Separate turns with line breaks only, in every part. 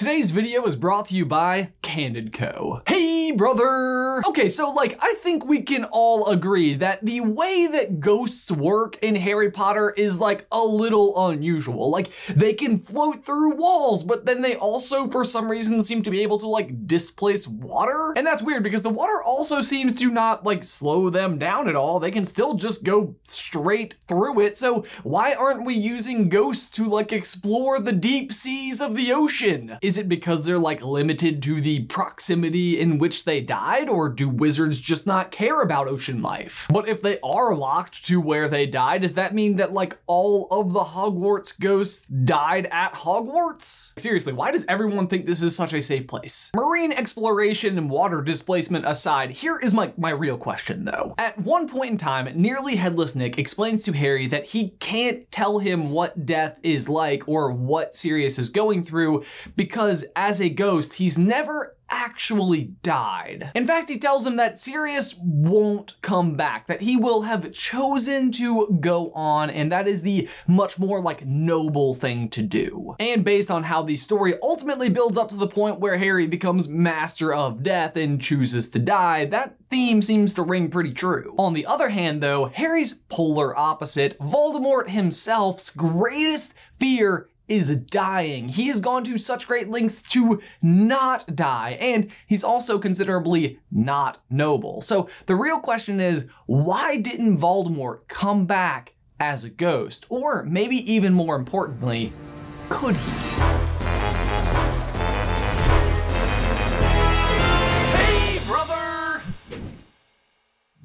Today's video is brought to you by Candid Co. Hey, brother! Okay, so like, I think we can all agree that the way that ghosts work in Harry Potter is like a little unusual. Like, they can float through walls, but then they also, for some reason, seem to be able to like displace water. And that's weird because the water also seems to not like slow them down at all. They can still just go straight through it. So why aren't we using ghosts to like explore the deep seas of the ocean? Is it because they're like limited to the proximity in which they died, or do wizards just not care about ocean life? But if they are locked to where they died, does that mean that like all of the Hogwarts ghosts died at Hogwarts? Seriously, why does everyone think this is such a safe place? Marine exploration and water displacement aside, here is my, my real question though. At one point in time, nearly headless Nick explains to Harry that he can't tell him what death is like or what Sirius is going through because because as a ghost, he's never actually died. In fact, he tells him that Sirius won't come back, that he will have chosen to go on, and that is the much more like noble thing to do. And based on how the story ultimately builds up to the point where Harry becomes master of death and chooses to die, that theme seems to ring pretty true. On the other hand, though, Harry's polar opposite, Voldemort himself's greatest fear is dying. He has gone to such great lengths to not die, and he's also considerably not noble. So the real question is why didn't Voldemort come back as a ghost? Or maybe even more importantly, could he?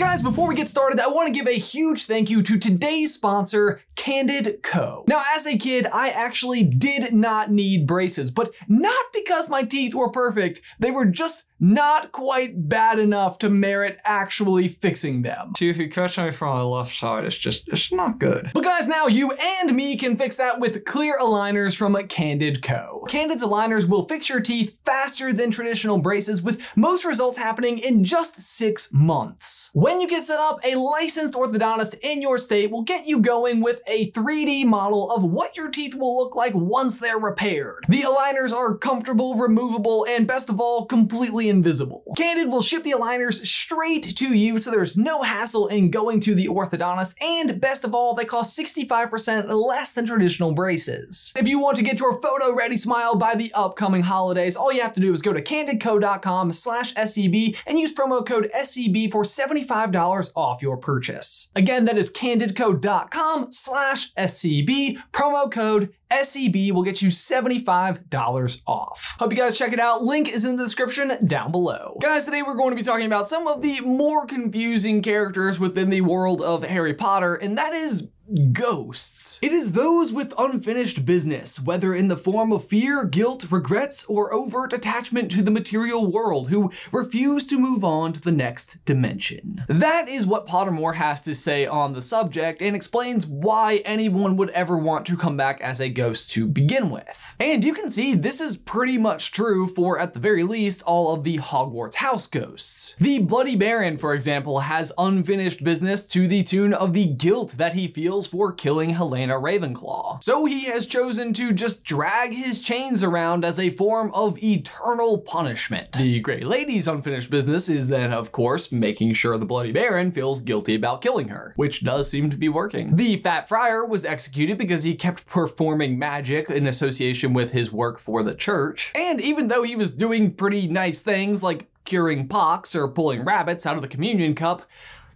Guys, before we get started, I want to give a huge thank you to today's sponsor, Candid Co. Now, as a kid, I actually did not need braces, but not because my teeth were perfect. They were just not quite bad enough to merit actually fixing them.
See, if you catch me from the left side, it's just, it's not good.
But guys, now you and me can fix that with clear aligners from Candid Co. Candid's aligners will fix your teeth faster than traditional braces, with most results happening in just six months. When you get set up, a licensed orthodontist in your state will get you going with a 3D model of what your teeth will look like once they're repaired. The aligners are comfortable, removable, and best of all, completely invisible. Candid will ship the aligners straight to you so there's no hassle in going to the orthodontist and best of all, they cost 65% less than traditional braces. If you want to get your photo ready smile by the upcoming holidays, all you have to do is go to candidco.com slash SCB and use promo code SCB for $75 off your purchase. Again, that is candidco.com slash SCB, promo code SCB will get you $75 off. Hope you guys check it out. Link is in the description down below. Guys, today we're going to be talking about some of the more confusing characters within the world of Harry Potter, and that is ghosts. It is those with unfinished business, whether in the form of fear, guilt, regrets, or overt attachment to the material world, who refuse to move on to the next dimension. That is what Pottermore has to say on the subject and explains why anyone would ever want to come back as a ghost to begin with. And you can see this is pretty much true for, at the very least, all of the Hogwarts house ghosts. The Bloody Baron, for example, has unfinished business to the tune of the guilt that he feels for killing Helena Ravenclaw. So he has chosen to just drag his chains around as a form of eternal punishment. The Grey Lady's unfinished business is then, of course, making sure the Bloody Baron feels guilty about killing her, which does seem to be working. The Fat Friar was executed because he kept performing magic in association with his work for the church, and even though he was doing pretty nice things like curing pox or pulling rabbits out of the communion cup,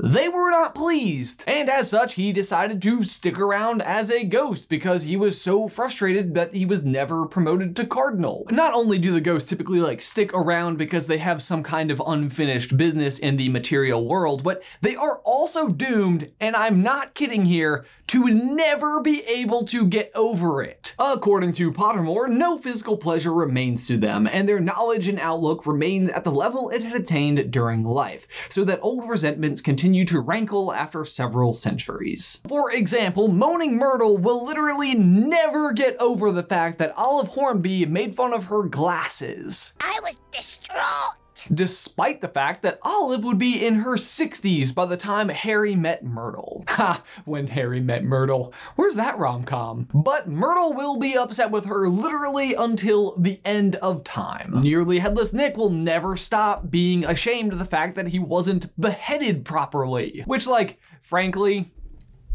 they were not pleased, and as such, he decided to stick around as a ghost because he was so frustrated that he was never promoted to cardinal. Not only do the ghosts typically like stick around because they have some kind of unfinished business in the material world, but they are also doomed, and I'm not kidding here, to never be able to get over it. According to Pottermore, no physical pleasure remains to them, and their knowledge and outlook remains at the level it had attained during life, so that old resentments continue continue to rankle after several centuries. For example, Moaning Myrtle will literally never get over the fact that Olive Hornby made fun of her glasses.
I was distraught
despite the fact that Olive would be in her 60s by the time Harry met Myrtle. Ha, when Harry met Myrtle. Where's that rom com? But Myrtle will be upset with her literally until the end of time. Nearly Headless Nick will never stop being ashamed of the fact that he wasn't beheaded properly. Which, like, frankly,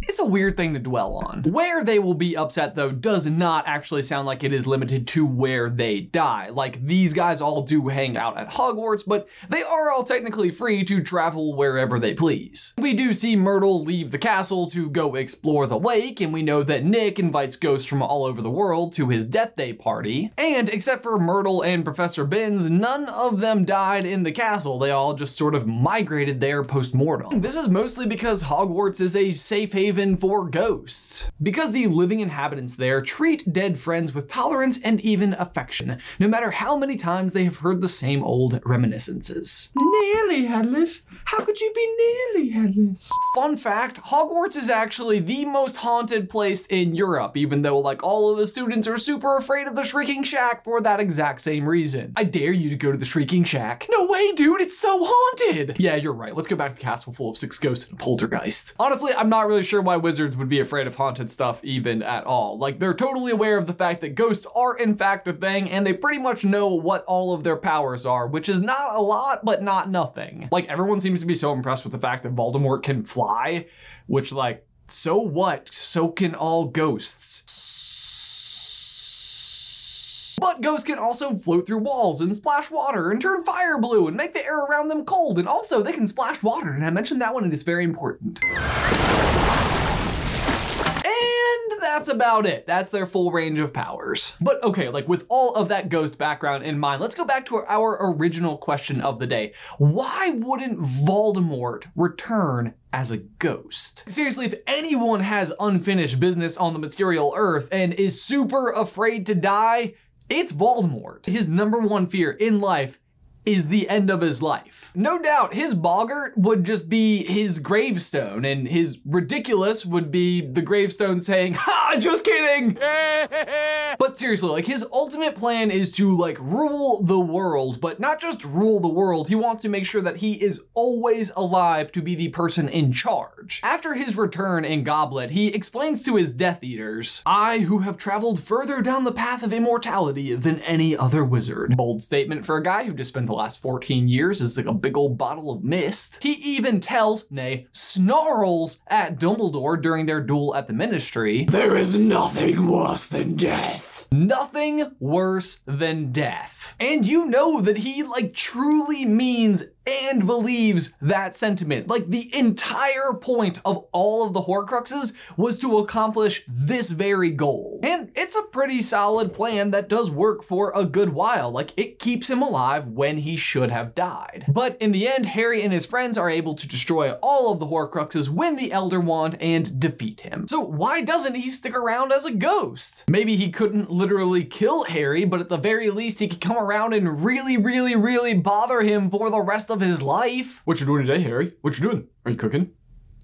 it's a weird thing to dwell on. Where they will be upset though does not actually sound like it is limited to where they die. Like these guys all do hang out at Hogwarts, but they are all technically free to travel wherever they please. We do see Myrtle leave the castle to go explore the lake, and we know that Nick invites ghosts from all over the world to his death day party. And except for Myrtle and Professor Binns, none of them died in the castle. They all just sort of migrated there post-mortem. This is mostly because Hogwarts is a safe haven haven for ghosts. Because the living inhabitants there treat dead friends with tolerance and even affection, no matter how many times they have heard the same old reminiscences.
Nearly headless? How could you be nearly headless?
Fun fact Hogwarts is actually the most haunted place in Europe, even though, like, all of the students are super afraid of the Shrieking Shack for that exact same reason. I dare you to go to the Shrieking Shack. No way, dude, it's so haunted! Yeah, you're right. Let's go back to the castle full of six ghosts and a poltergeist. Honestly, I'm not really sure why wizards would be afraid of haunted stuff even at all. Like, they're totally aware of the fact that ghosts are, in fact, a thing, and they pretty much know what all of their powers are, which is not a lot, but not nothing. Like, everyone seems to be so impressed with the fact that Voldemort can fly, which, like, so what? So can all ghosts. But ghosts can also float through walls and splash water and turn fire blue and make the air around them cold. And also, they can splash water, and I mentioned that one, and it's very important. That's about it. That's their full range of powers. But okay, like with all of that ghost background in mind, let's go back to our original question of the day. Why wouldn't Voldemort return as a ghost. Seriously, if anyone has unfinished business on the material earth and is super afraid to die, it's Voldemort. His number one fear in life is the end of his life. No doubt his boggart would just be his gravestone, and his Riddikulus would be the gravestone saying, Ha, just kidding! but seriously, like his ultimate plan is to like rule the world, but not just rule the world, he wants to make sure that he is always alive to be the person in charge. After his return in Goblet, he explains to his Death Eaters, I who have traveled further down the path of immortality than any other wizard. Bold statement for a guy who just spent the last 14 years is like a big old bottle of mist. He even tells, nay, snarls at Dumbledore during their duel at the Ministry,
There is nothing worse than death.
nothing worse than death. And you know that he like truly means and believes that sentiment. Like the entire point of all of the Horcruxes was to accomplish this very goal. And it's a pretty solid plan that does work for a good while. Like it keeps him alive when he should have died. But in the end, Harry and his friends are able to destroy all of the Horcruxes, win the Elder Wand, and defeat him. So why doesn't he stick around as a ghost? Maybe he couldn't literally kill Harry, but at the very least he could come around and really, really, really bother him for the rest of his life. What you doing today, Harry? What you doing? Are you cooking?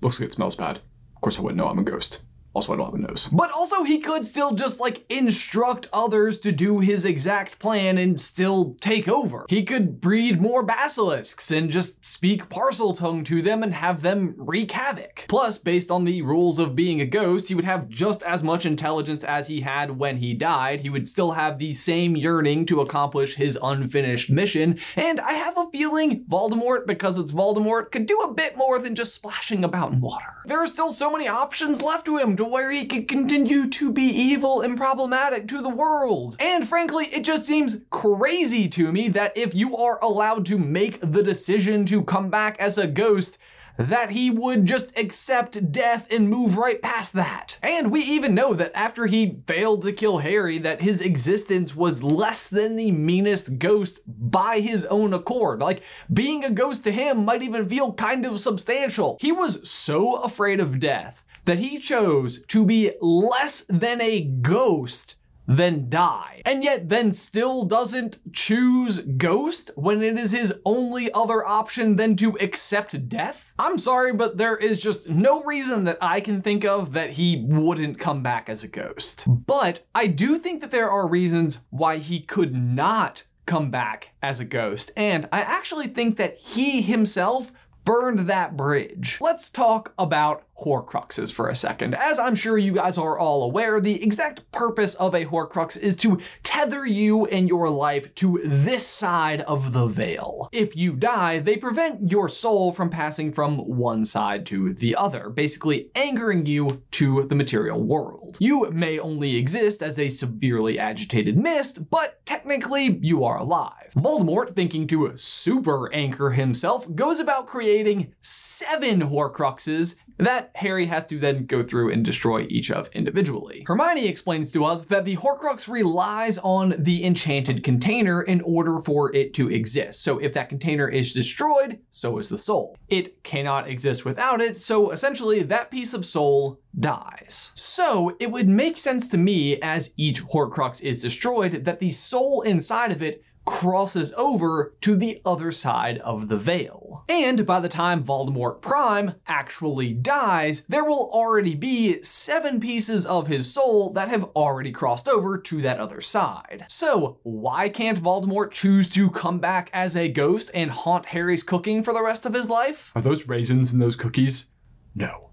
Looks like it smells bad. Of course I wouldn't know I'm a ghost. Also, I don't have a nose. But also, he could still just like instruct others to do his exact plan and still take over. He could breed more basilisks and just speak Parseltongue to them and have them wreak havoc. Plus, based on the rules of being a ghost, he would have just as much intelligence as he had when he died. He would still have the same yearning to accomplish his unfinished mission. And I have a feeling Voldemort, because it's Voldemort, could do a bit more than just splashing about in water. There are still so many options left to him to where he could continue to be evil and problematic to the world. And frankly, it just seems crazy to me that if you are allowed to make the decision to come back as a ghost, that he would just accept death and move right past that. And we even know that after he failed to kill Harry, that his existence was less than the meanest ghost by his own accord. Like, being a ghost to him might even feel kind of substantial. He was so afraid of death that he chose to be less than a ghost than die. And yet then still doesn't choose ghost when it is his only other option than to accept death? I'm sorry, but there is just no reason that I can think of that he wouldn't come back as a ghost. But I do think that there are reasons why he could not come back as a ghost, and I actually think that he himself burned that bridge. Let's talk about Horcruxes for a second. As I'm sure you guys are all aware, the exact purpose of a Horcrux is to tether you and your life to this side of the veil. If you die, they prevent your soul from passing from one side to the other, basically anchoring you to the material world. You may only exist as a severely agitated mist, but technically you are alive. Voldemort, thinking to super anchor himself, goes about creating seven Horcruxes that Harry has to then go through and destroy each of individually. Hermione explains to us that the Horcrux relies on the enchanted container in order for it to exist. So if that container is destroyed, so is the soul. It cannot exist without it, so essentially that piece of soul dies. So it would make sense to me as each Horcrux is destroyed that the soul inside of it crosses over to the other side of the veil. And by the time Voldemort Prime actually dies, there will already be seven pieces of his soul that have already crossed over to that other side. So why can't Voldemort choose to come back as a ghost and haunt Harry's cooking for the rest of his life?
Are those raisins in those cookies? No.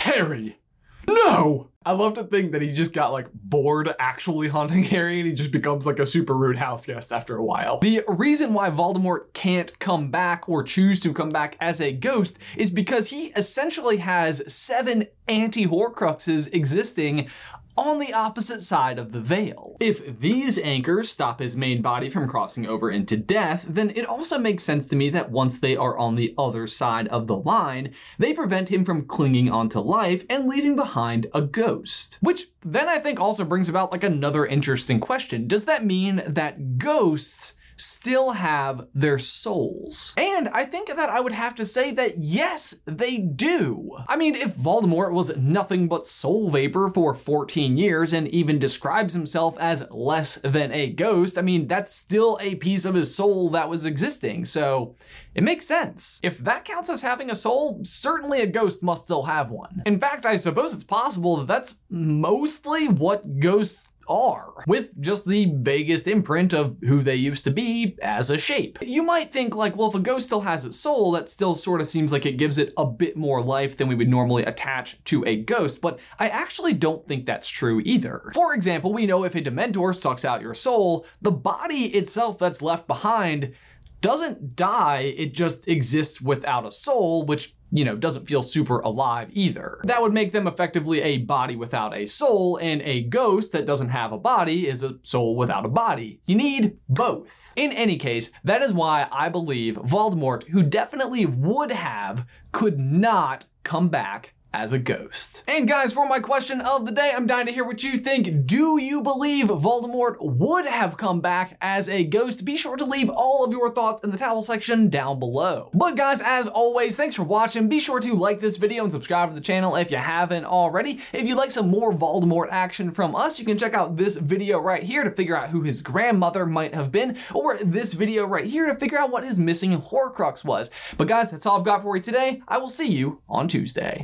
Harry! No!
I love to think that he just got like bored actually haunting Harry and he just becomes like a super rude house guest after a while. The reason why Voldemort can't come back or choose to come back as a ghost is because he essentially has seven anti Horcruxes existing on the opposite side of the veil. If these anchors stop his main body from crossing over into death, then it also makes sense to me that once they are on the other side of the line, they prevent him from clinging onto life and leaving behind a ghost. Which then I think also brings about like another interesting question. Does that mean that ghosts still have their souls. And I think that I would have to say that yes, they do. I mean, if Voldemort was nothing but soul vapor for 14 years and even describes himself as less than a ghost, I mean, that's still a piece of his soul that was existing. So it makes sense. If that counts as having a soul, certainly a ghost must still have one. In fact, I suppose it's possible that that's mostly what ghosts are, with just the vaguest imprint of who they used to be as a shape. You might think, like, well, if a ghost still has its soul, that still sort of seems like it gives it a bit more life than we would normally attach to a ghost, but I actually don't think that's true either. For example, we know if a Dementor sucks out your soul, the body itself that's left behind doesn't die, it just exists without a soul, which you know, doesn't feel super alive either. That would make them effectively a body without a soul, and a ghost that doesn't have a body is a soul without a body. You need both. In any case, that is why I believe Voldemort, who definitely would have, could not come back as a ghost. And guys, for my question of the day, I'm dying to hear what you think. Do you believe Voldemort would have come back as a ghost? Be sure to leave all of your thoughts in the towel section down below. But guys, as always, thanks for watching. Be sure to like this video and subscribe to the channel if you haven't already. If you'd like some more Voldemort action from us, you can check out this video right here to figure out who his grandmother might have been, or this video right here to figure out what his missing Horcrux was. But guys, that's all I've got for you today. I will see you on Tuesday.